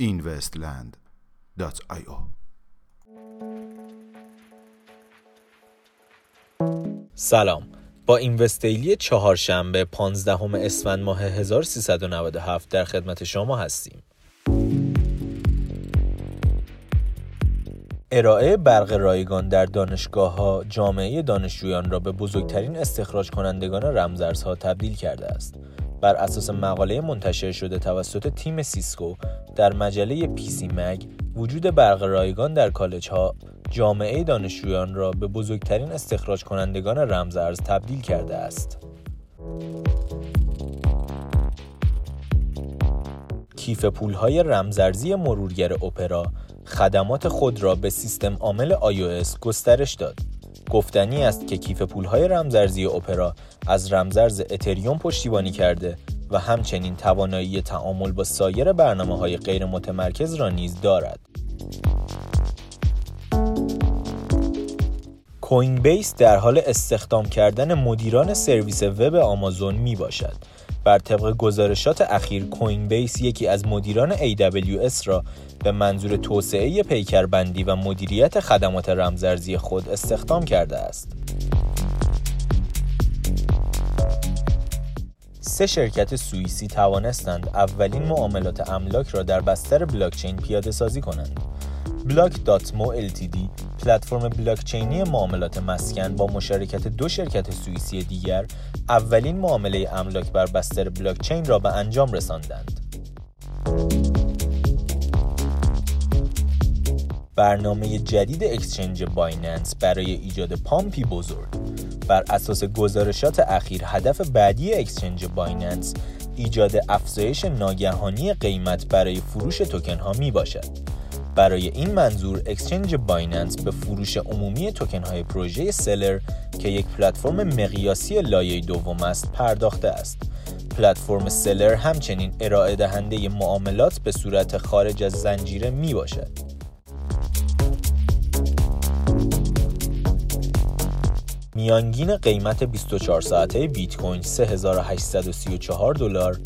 investland.io سلام با اینوستیلی چهارشنبه 15 اسفند ماه 1397 در خدمت شما هستیم. ارائه برق رایگان در دانشگاه ها جامعه دانشجویان را به بزرگترین استخراج کنندگان رمزارزها تبدیل کرده است. بر اساس مقاله منتشر شده توسط تیم سیسکو در مجله PCMag وجود برق رایگان در کالج ها جامعه دانشجویان را به بزرگترین استخراج کنندگان رمزارز تبدیل کرده است. کیف پولهای رمزارزی مرورگر اپرا خدمات خود را به سیستم عامل iOS گسترش داد. گفتنی است که کیف پولهای رمزارزی اپرا از رمزارز اتریوم پشتیبانی کرده و همچنین توانایی تعامل با سایر برنامه های غیر متمرکز را نیز دارد. کوین بیس در حال استخدام کردن مدیران سرویس وب آمازون می باشد. بر طبق گزارشات اخیر کوین بیس یکی از مدیران AWS را به منظور توسعه پیکربندی و مدیریت خدمات رمزارزی خود استخدام کرده است. سه شرکت سوئیسی توانستند اولین معاملات املاک را در بستر بلاکچین پیاده سازی کنند. Blockimmo LTD پلتفرم بلاکچینی معاملات مسکن با مشارکت دو شرکت سوئیسی دیگر اولین معامله املاک بر بستر بلاکچین را به انجام رساندند. برنامه جدید exchange بایننس برای ایجاد pump ی بزرگ بر اساس گزارشات اخیر هدف بعدی exchange بایننس ایجاد افزایش ناگهانی قیمت برای فروش توکن ها می باشد. برای این منظور exchange بایننس به فروش عمومی توکن های پروژه سلر که یک پلتفرم مقیاسی لایه دوم است پرداخته است. پلتفرم سلر همچنین ارائه دهنده معاملات به صورت خارج از زنجیره می باشد. میانگین قیمت 24 ساعته بیت کوین 3834 دلار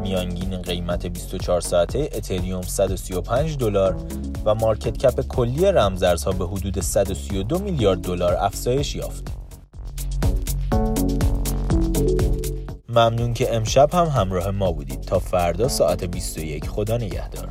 میانگین قیمت 24 ساعته اتریوم 135 دلار و مارکت کپ کلی رمزارزها به حدود 132 میلیارد دلار افزایش یافت. ممنون که امشب هم همراه ما بودید تا فردا ساعت 21 خدا نگهدار.